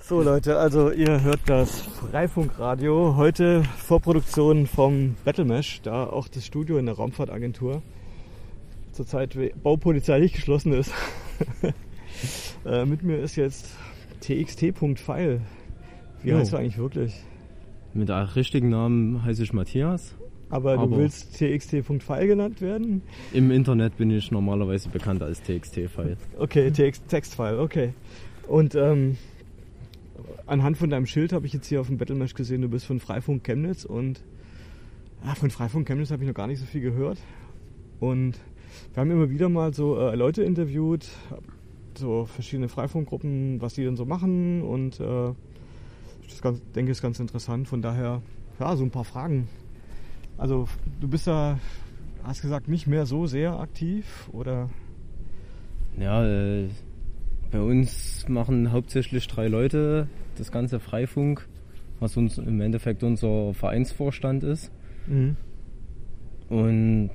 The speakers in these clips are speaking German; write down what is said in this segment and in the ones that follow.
So Leute, also ihr hört das Freifunkradio. Heute Vorproduktion vom Battlemesh, da auch das Studio in der Raumfahrtagentur zurzeit baupolizeilich geschlossen ist. äh, mit mir ist jetzt txt.file. Wie Jo. heißt du eigentlich wirklich? Mit der richtigen Namen heiße ich Matthias. Aber, du Aber- willst txt.file genannt werden? Im Internet bin ich normalerweise bekannt als TXT-File. Okay, TX Textfile, okay. Und ähm, anhand von deinem Schild habe ich jetzt hier auf dem Battlemesh gesehen, du bist von Freifunk Chemnitz und ah, von Freifunk Chemnitz habe ich noch gar nicht so viel gehört. Und wir haben immer wieder mal so äh, Leute interviewt, so verschiedene Freifunkgruppen, was die denn so machen und äh, ich ganz, denke, ist ganz interessant. Von daher, ja, so ein paar Fragen. Also, du bist da, hast gesagt, nicht mehr so sehr aktiv oder? Ja, äh, bei uns machen hauptsächlich drei Leute das ganze Freifunk, was uns im Endeffekt unser Vereinsvorstand ist. Mhm. Und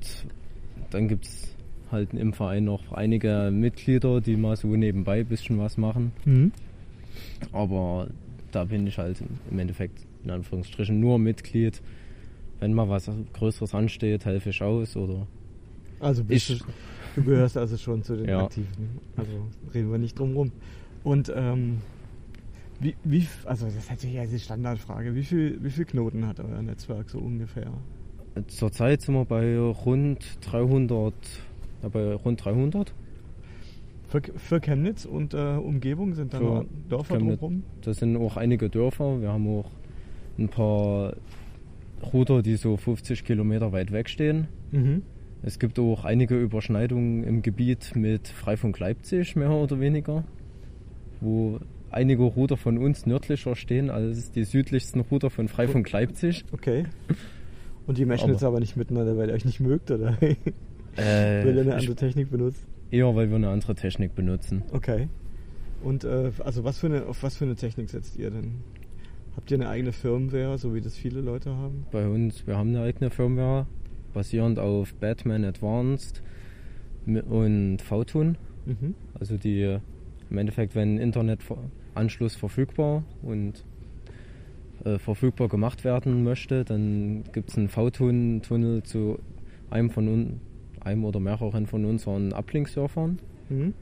dann gibt es halt im Verein noch einige Mitglieder, die mal so nebenbei ein bisschen was machen. Mhm. Aber da bin ich halt im Endeffekt in Anführungsstrichen nur Mitglied. Wenn mal was Größeres ansteht, helfe ich aus oder Also bist Ich- du, du gehörst also schon zu den Ja. Aktiven. Also reden wir nicht drum rum. Und ähm, wie, wie, also das ist natürlich eine Standardfrage. Wie viel, wie viel Knoten hat euer Netzwerk so ungefähr? Zurzeit sind wir bei rund 300, ja, bei rund 300. Für, für Chemnitz und äh, Umgebung sind da noch Dörfer Chemnitz. drumherum? Das sind auch einige Dörfer. Wir haben auch ein paar Router, die so 50 Kilometer weit weg stehen. Mhm. Es gibt auch einige Überschneidungen im Gebiet mit Freifunk Leipzig, mehr oder weniger, wo einige Router von uns nördlicher stehen als die südlichsten Router von Freifunk Leipzig. Okay. Und die meschen Aber- jetzt aber nicht miteinander, weil ihr euch nicht mögt, oder? Äh, weil ihr eine andere Technik benutzt? eher, weil wir eine andere Technik benutzen. Okay. Und äh, also was für eine, auf was für eine Technik setzt ihr denn? Habt ihr eine eigene Firmware, so wie das viele Leute haben? Bei uns, wir haben eine eigene Firmware, basierend auf Batman Advanced und VTune. Mhm. Also die im Endeffekt, wenn Internetanschluss verfügbar und äh, verfügbar gemacht werden möchte, dann gibt es einen V-Tunnel zu einem von einem oder mehreren von unseren Uplink-Surfern. Mhm.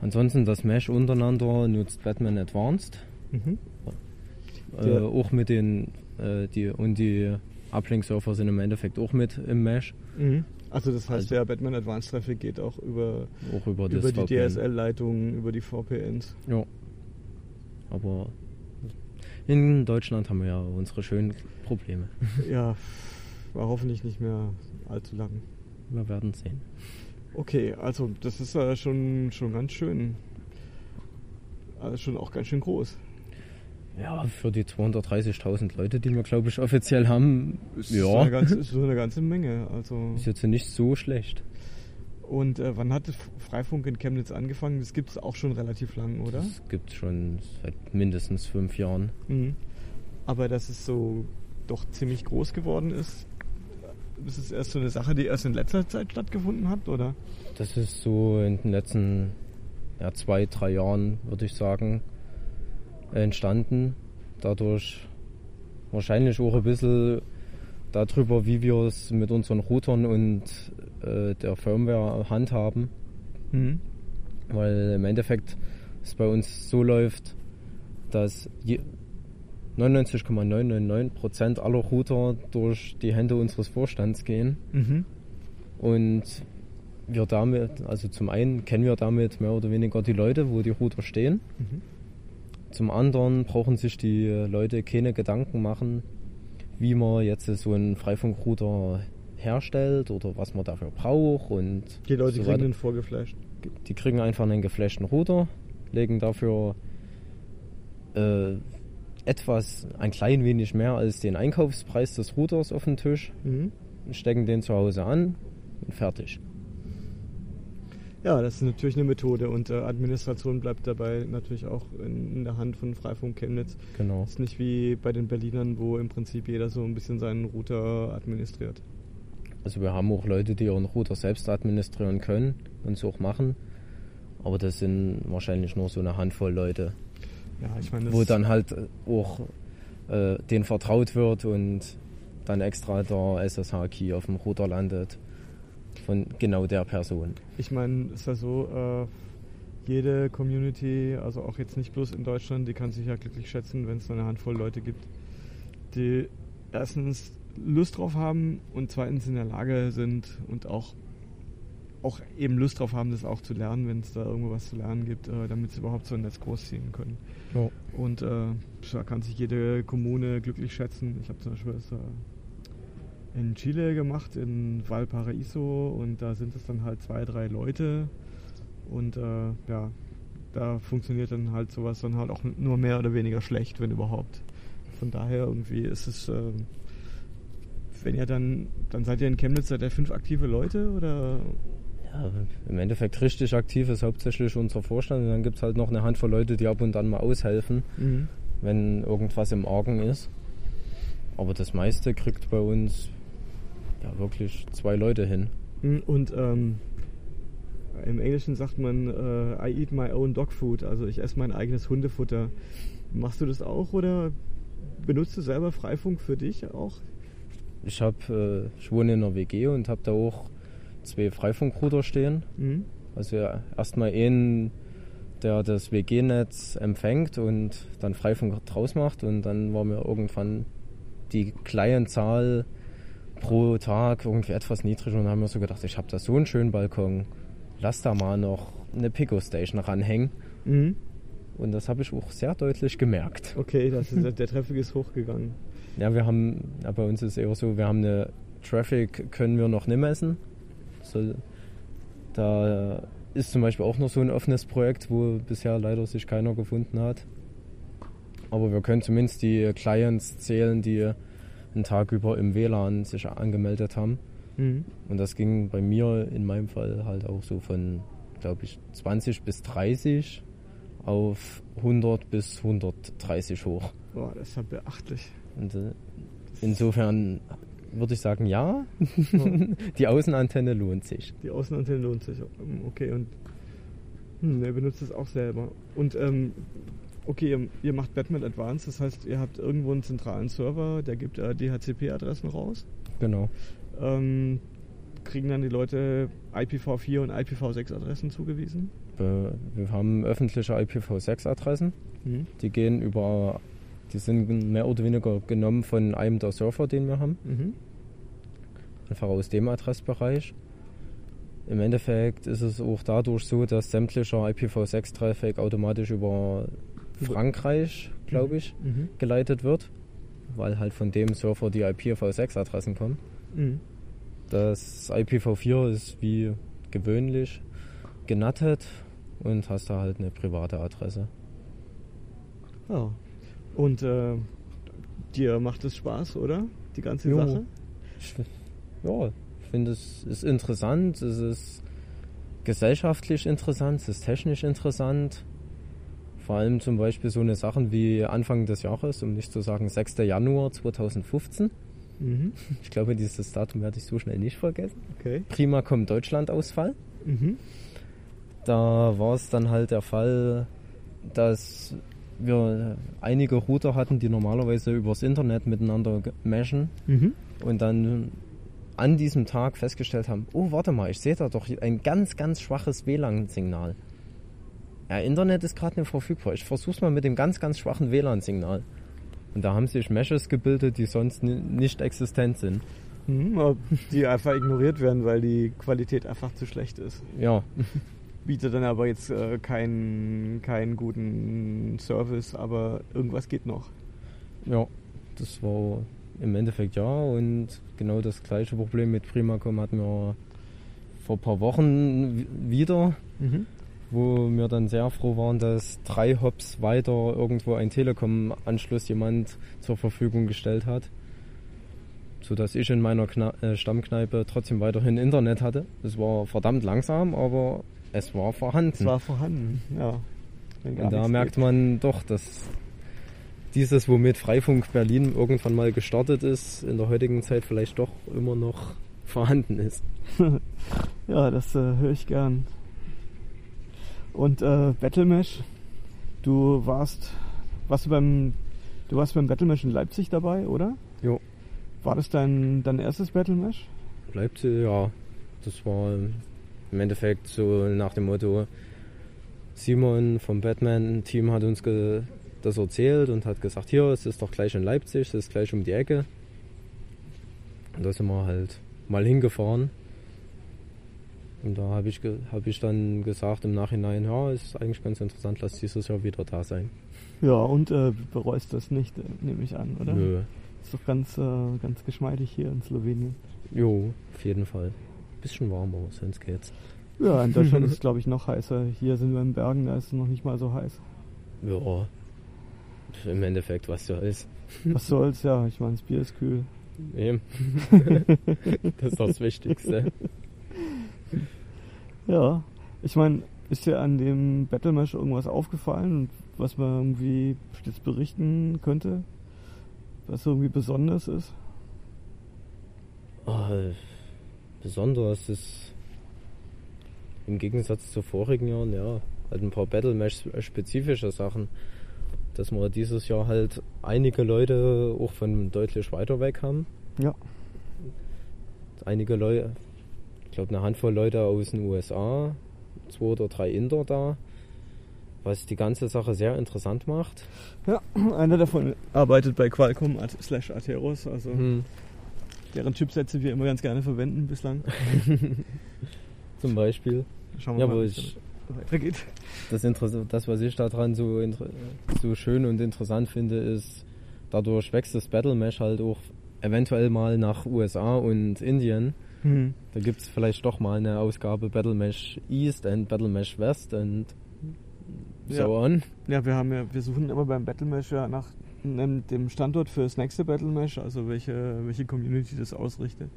Ansonsten das Mesh untereinander nutzt Batman Advanced. Mhm. Äh, auch mit den äh, die und die Uplink-Surfer sind im Endeffekt auch mit im Mesh, Mhm. Also das heißt, Also- der Batman Advanced Traffic geht auch über, auch über über die. DSL-Leitungen, über die VPNs. Ja. Aber in Deutschland haben wir ja unsere schönen Probleme. Ja, war hoffentlich nicht mehr allzu lang. Wir werden sehen. Okay, also das ist ja schon, schon ganz schön. Also schon auch ganz schön groß. Ja, für die 230.000 Leute, die wir, glaube ich, offiziell haben, Ist so ja, eine ganze, ist so eine ganze Menge. Also ist jetzt nicht so schlecht. und äh, wann hat Freifunk in Chemnitz angefangen? Das gibt es auch schon relativ lang, oder? Das gibt schon seit mindestens fünf Jahren. Mhm. Aber dass es so doch ziemlich groß geworden ist, ist es erst so eine Sache, die erst in letzter Zeit stattgefunden hat, oder? Das ist so in den letzten ja, zwei, drei Jahren, würde ich sagen, entstanden. Dadurch wahrscheinlich auch ein bisschen darüber, wie wir es mit unseren Routern und äh, der Firmware handhaben. Mhm. Weil im Endeffekt es bei uns so läuft, dass je- 99,999% aller Router durch die Hände unseres Vorstands gehen. Mhm. Und wir damit, also zum einen kennen wir damit mehr oder weniger die Leute, wo die Router stehen. Mhm. Zum anderen brauchen sich die Leute keine Gedanken machen, wie man jetzt so einen Freifunkrouter herstellt oder was man dafür braucht und Die Leute so kriegen den vorgeflasht. Die kriegen einfach einen geflashten Router, legen dafür äh, etwas, ein klein wenig mehr als den Einkaufspreis des Routers auf den Tisch, Mhm. stecken den zu Hause an und fertig. Ja, das ist natürlich eine Methode und äh, Administration bleibt dabei natürlich auch in, in der Hand von Freifunk Chemnitz. Genau. Ist nicht wie bei den Berlinern, wo im Prinzip jeder so ein bisschen seinen Router administriert. Also wir haben auch Leute, die ihren Router selbst administrieren können und es auch machen. Aber das sind wahrscheinlich nur so eine Handvoll Leute. Ja, ich meine, wo dann halt auch äh, denen vertraut wird und dann extra der SSH-Key auf dem Router landet von genau der Person. Ich meine, ist ja so, äh, jede Community, also auch jetzt nicht bloß in Deutschland, die kann sich ja glücklich schätzen, wenn es eine Handvoll Leute gibt, die erstens Lust drauf haben und zweitens in der Lage sind und auch, auch eben Lust drauf haben, das auch zu lernen, wenn es da irgendwo was zu lernen gibt, äh, damit sie überhaupt so ein Netz großziehen können. Ja. Und äh, da kann sich jede Kommune glücklich schätzen. Ich habe zum Beispiel das äh, in Chile gemacht, in Valparaiso, und da sind es dann halt zwei, drei Leute. Und äh, ja, da funktioniert dann halt sowas dann halt auch nur mehr oder weniger schlecht, wenn überhaupt. Von daher irgendwie ist es, äh, wenn ihr dann, dann seid ihr in Chemnitz, seid ihr fünf aktive Leute oder? Ja, im Endeffekt richtig aktiv ist hauptsächlich unser Vorstand und dann gibt es halt noch eine Handvoll Leute, die ab und an mal aushelfen, Mhm. wenn irgendwas im Argen ist. Aber das meiste kriegt bei uns ja wirklich zwei Leute hin. Mhm, Und ähm, im Englischen sagt man, äh, I eat my own dog food, also ich esse mein eigenes Hundefutter. Machst du das auch oder benutzt du selber Freifunk für dich auch? Ich habe, äh, ich wohne in einer WG und habe da auch zwei Freifunkrouter stehen. Mhm. Also ja, erstmal einen, der das WG-Netz empfängt und dann Freifunk draus macht und dann war mir irgendwann die Clientzahl pro Tag irgendwie etwas niedrig und haben mir so gedacht, ich habe da so einen schönen Balkon, lass da mal noch eine Pico-Station ranhängen Mhm. und das habe ich auch sehr deutlich gemerkt. Okay, das ist, der Traffic ist hochgegangen. Ja, wir haben, ja, bei uns ist eher so, wir haben eine Traffic können wir noch nicht messen. So, da ist zum Beispiel auch noch so ein offenes Projekt, wo bisher leider sich keiner gefunden hat. Aber wir können zumindest die Clients zählen, die einen Tag über im WLAN sich angemeldet haben. Mhm. Und das ging bei mir in meinem Fall halt auch so von, glaube ich, 20 bis 30 auf 100 bis 130 hoch. Boah, das ist ja beachtlich. Und äh, insofern würde ich sagen, ja, die Außenantenne lohnt sich. Die Außenantenne lohnt sich. Okay, und hm, er benutzt es auch selber. Und ähm, okay, ihr, ihr macht Batman Advanced, das heißt, ihr habt irgendwo einen zentralen Server, der gibt äh, DHCP-Adressen raus. Genau. Ähm, kriegen dann die Leute IPv4 und IPv6-Adressen zugewiesen. Wir haben öffentliche IPv6-Adressen. Mhm. Die gehen über, die sind mehr oder weniger genommen von einem der Server, den wir haben. Mhm. Einfach aus dem Adressbereich. Im Endeffekt ist es auch dadurch so, dass sämtlicher IPv6-Traffic automatisch über Frankreich, glaube ich, Mhm. geleitet wird, weil halt von dem Server die IPv6-Adressen kommen. Mhm. Das IPv4 ist wie gewöhnlich genattet und hast da halt eine private Adresse. Ja. Und äh, dir macht es Spaß, oder? Die ganze Jo. Sache? Ich, ja, ich finde es ist interessant, es ist gesellschaftlich interessant, es ist technisch interessant. Vor allem zum Beispiel so eine Sachen wie Anfang des Jahres, um nicht zu sagen 6. Januar 2015. Mhm. Ich glaube, dieses Datum werde ich so schnell nicht vergessen. Okay. Prima kommt Deutschland-Ausfall. Mhm. Da war es dann halt der Fall, dass wir einige Router hatten, die normalerweise übers Internet miteinander meshen Mhm. und dann an diesem Tag festgestellt haben, oh warte mal, ich sehe da doch ein ganz, ganz schwaches WLAN-Signal. Ja, Internet ist gerade nicht verfügbar. Ich versuch's mal mit dem ganz, ganz schwachen WLAN-Signal. Und da haben sich Meshes gebildet, die sonst ni- nicht existent sind. Mhm. Die einfach ignoriert werden, weil die Qualität einfach zu schlecht ist. Ja, Bietet dann aber jetzt äh, keinen, keinen guten Service, aber irgendwas geht noch. Ja, das war im Endeffekt ja und genau das gleiche Problem mit Primacom hatten wir vor ein paar Wochen wi- wieder, Mhm. Wo wir dann sehr froh waren, dass drei Hops weiter irgendwo ein Telekom-Anschluss jemand zur Verfügung gestellt hat, sodass ich in meiner Kna äh, Stammkneipe trotzdem weiterhin Internet hatte. Es war verdammt langsam, aber es war vorhanden. Es war vorhanden, ja. Und da merkt geht. man doch, dass dieses, womit Freifunk Berlin irgendwann mal gestartet ist, in der heutigen Zeit vielleicht doch immer noch vorhanden ist. Ja, das äh, höre ich gern. Und äh, Battlemesh, du warst warst du beim, du warst beim Battle Mesh in Leipzig dabei, oder? Jo. War das dein, dein erstes Battle Mesh? Leipzig, ja. Das war im Endeffekt so nach dem Motto, Simon vom Batman-Team hat uns das erzählt und hat gesagt, hier, es ist doch gleich in Leipzig, es ist gleich um die Ecke. Und da sind wir halt mal hingefahren. Und da habe ich, hab ich dann gesagt im Nachhinein, ja, ist eigentlich ganz interessant, lass dieses Jahr wieder da sein. Ja, und äh, bereust das nicht, äh, nehme ich an, oder? Nö. Ist doch ganz, äh, ganz geschmeidig hier in Slowenien. Jo, auf jeden Fall. Bisschen warmer, sonst geht's. Ja, in Deutschland ist es, glaube ich, noch heißer. Hier sind wir in Bergen, da ist es noch nicht mal so heiß. Ja, im Endeffekt, was soll's. Was soll's, ja. Ich meine, das Bier ist kühl. Eben. das ist das Wichtigste. Ja, ich meine, ist dir an dem Battle Mesh irgendwas aufgefallen, was man irgendwie jetzt berichten könnte? Was irgendwie besonders ist? Oh, besonders ist im Gegensatz zu vorigen Jahren, ja, halt ein paar Battle Mesh spezifische Sachen. Dass wir dieses Jahr halt einige Leute auch von deutlich weiter weg haben. Ja. Einige Leute, glaube eine Handvoll Leute aus den USA, zwei oder drei Inder da, was die ganze Sache sehr interessant macht. Ja, einer davon arbeitet bei Qualcomm slash Atheros, also hm. deren Chipsätze wir immer ganz gerne verwenden bislang. Zum Beispiel. Schauen wir ja, mal, wie es weitergeht. Das, das, was ich daran so, so schön und interessant finde, ist, dadurch wächst das Battle Mesh halt auch eventuell mal nach USA und Indien. Mhm. Da gibt es vielleicht doch mal eine Ausgabe Battle Mesh East und Battle Mesh West und so ja. on. Ja, wir haben ja, wir suchen immer beim Battle Mesh ja nach dem Standort für das nächste Battle Mesh, also welche, welche Community das ausrichtet.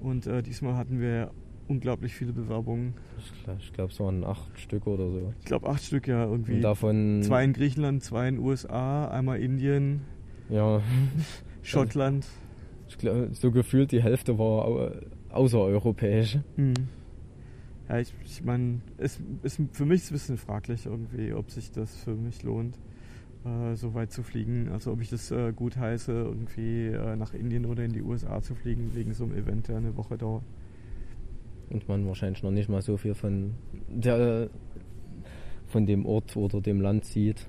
Und äh, diesmal hatten wir unglaublich viele Bewerbungen. Ich glaube, es waren acht Stück oder so. Ich glaube, acht Stück, ja, irgendwie. Und davon. Zwei in Griechenland, zwei in den USA, einmal Indien. Ja. Schottland. Ich glaub, so gefühlt die Hälfte war außereuropäisch. Hm. Ja, ich, ich meine, es ist für mich ein bisschen fraglich irgendwie, ob sich das für mich lohnt, äh, so weit zu fliegen. Also ob ich das äh, gut heiße, irgendwie äh, nach Indien oder in die USA zu fliegen, wegen so einem Event, der eine Woche dauert und man wahrscheinlich noch nicht mal so viel von der von dem Ort oder dem Land sieht.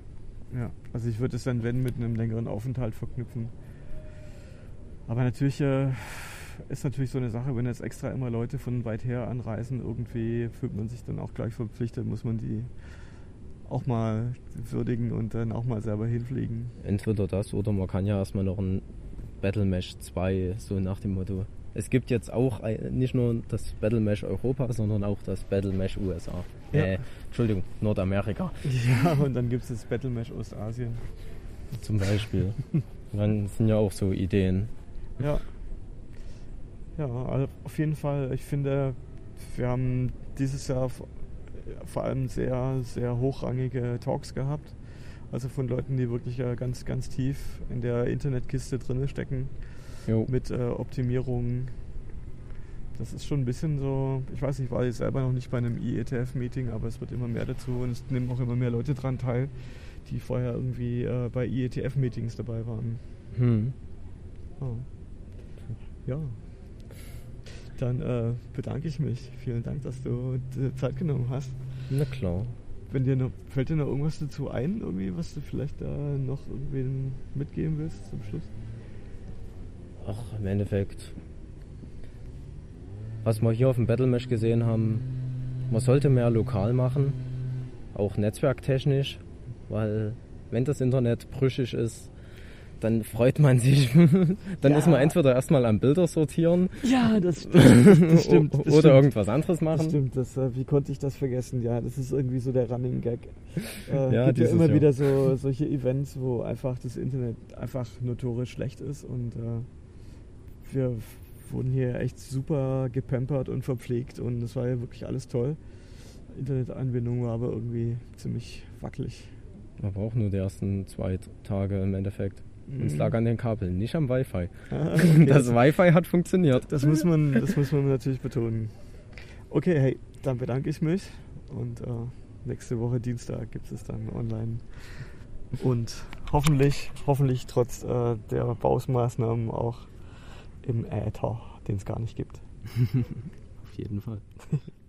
Ja, also ich würde es dann, wenn, mit einem längeren Aufenthalt verknüpfen. Aber natürlich äh, ist natürlich so eine Sache, wenn jetzt extra immer Leute von weit her anreisen, irgendwie fühlt man sich dann auch gleich verpflichtet, muss man die auch mal würdigen und dann auch mal selber hinfliegen. Entweder das oder man kann ja erstmal noch ein Battle Mesh 2, so nach dem Motto es gibt jetzt auch nicht nur das Battle Mesh Europa, sondern auch das Battle Mesh USA. Ja. Äh, Entschuldigung, Nordamerika. Ja, und dann gibt es das Battle Mesh Ostasien. Zum Beispiel. dann sind ja auch so Ideen. Ja. Ja, auf jeden Fall, ich finde, wir haben dieses Jahr vor allem sehr, sehr hochrangige Talks gehabt. Also von Leuten, die wirklich ganz, ganz tief in der Internetkiste drin stecken jo. mit äh, Optimierungen. Das ist schon ein bisschen so, ich weiß nicht, war ich selber noch nicht bei einem IETF-Meeting, aber es wird immer mehr dazu und es nehmen auch immer mehr Leute dran teil, die vorher irgendwie äh, bei IETF-Meetings dabei waren. Hm. Oh. Ja. Dann äh, bedanke ich mich. Vielen Dank, dass du Zeit genommen hast. Na klar. Wenn dir noch, fällt dir noch irgendwas dazu ein, irgendwie, was du vielleicht da noch irgendwen mitgeben willst zum Schluss? ach, im Endeffekt, was wir hier auf dem Battle Mesh gesehen haben, man sollte mehr lokal machen, auch netzwerktechnisch, weil wenn das Internet brüchig ist, dann freut man sich. dann ja. ist man entweder erstmal am Bilder sortieren. Ja, das, das, das stimmt. Das oder stimmt. irgendwas anderes machen. Das stimmt. Das, äh, wie konnte ich das vergessen? Ja, das ist irgendwie so der Running Gag. Äh, ja, gibt ja immer Jahr. wieder so solche Events, wo einfach das Internet einfach notorisch schlecht ist und äh, wir wurden hier echt super gepampert und verpflegt und es war ja wirklich alles toll. Internetanbindung war aber irgendwie ziemlich wackelig. Aber auch nur die ersten zwei Tage im Endeffekt. Und es mhm. lag an den Kabeln, nicht am Wi-Fi. Ah, okay. Das Wi-Fi hat funktioniert. Das muss, man, das muss man natürlich betonen. Okay, hey, dann bedanke ich mich und äh, nächste Woche Dienstag gibt es dann online. Und hoffentlich, hoffentlich trotz äh, der Bausmaßnahmen auch im Äther, den es gar nicht gibt. Auf jeden Fall.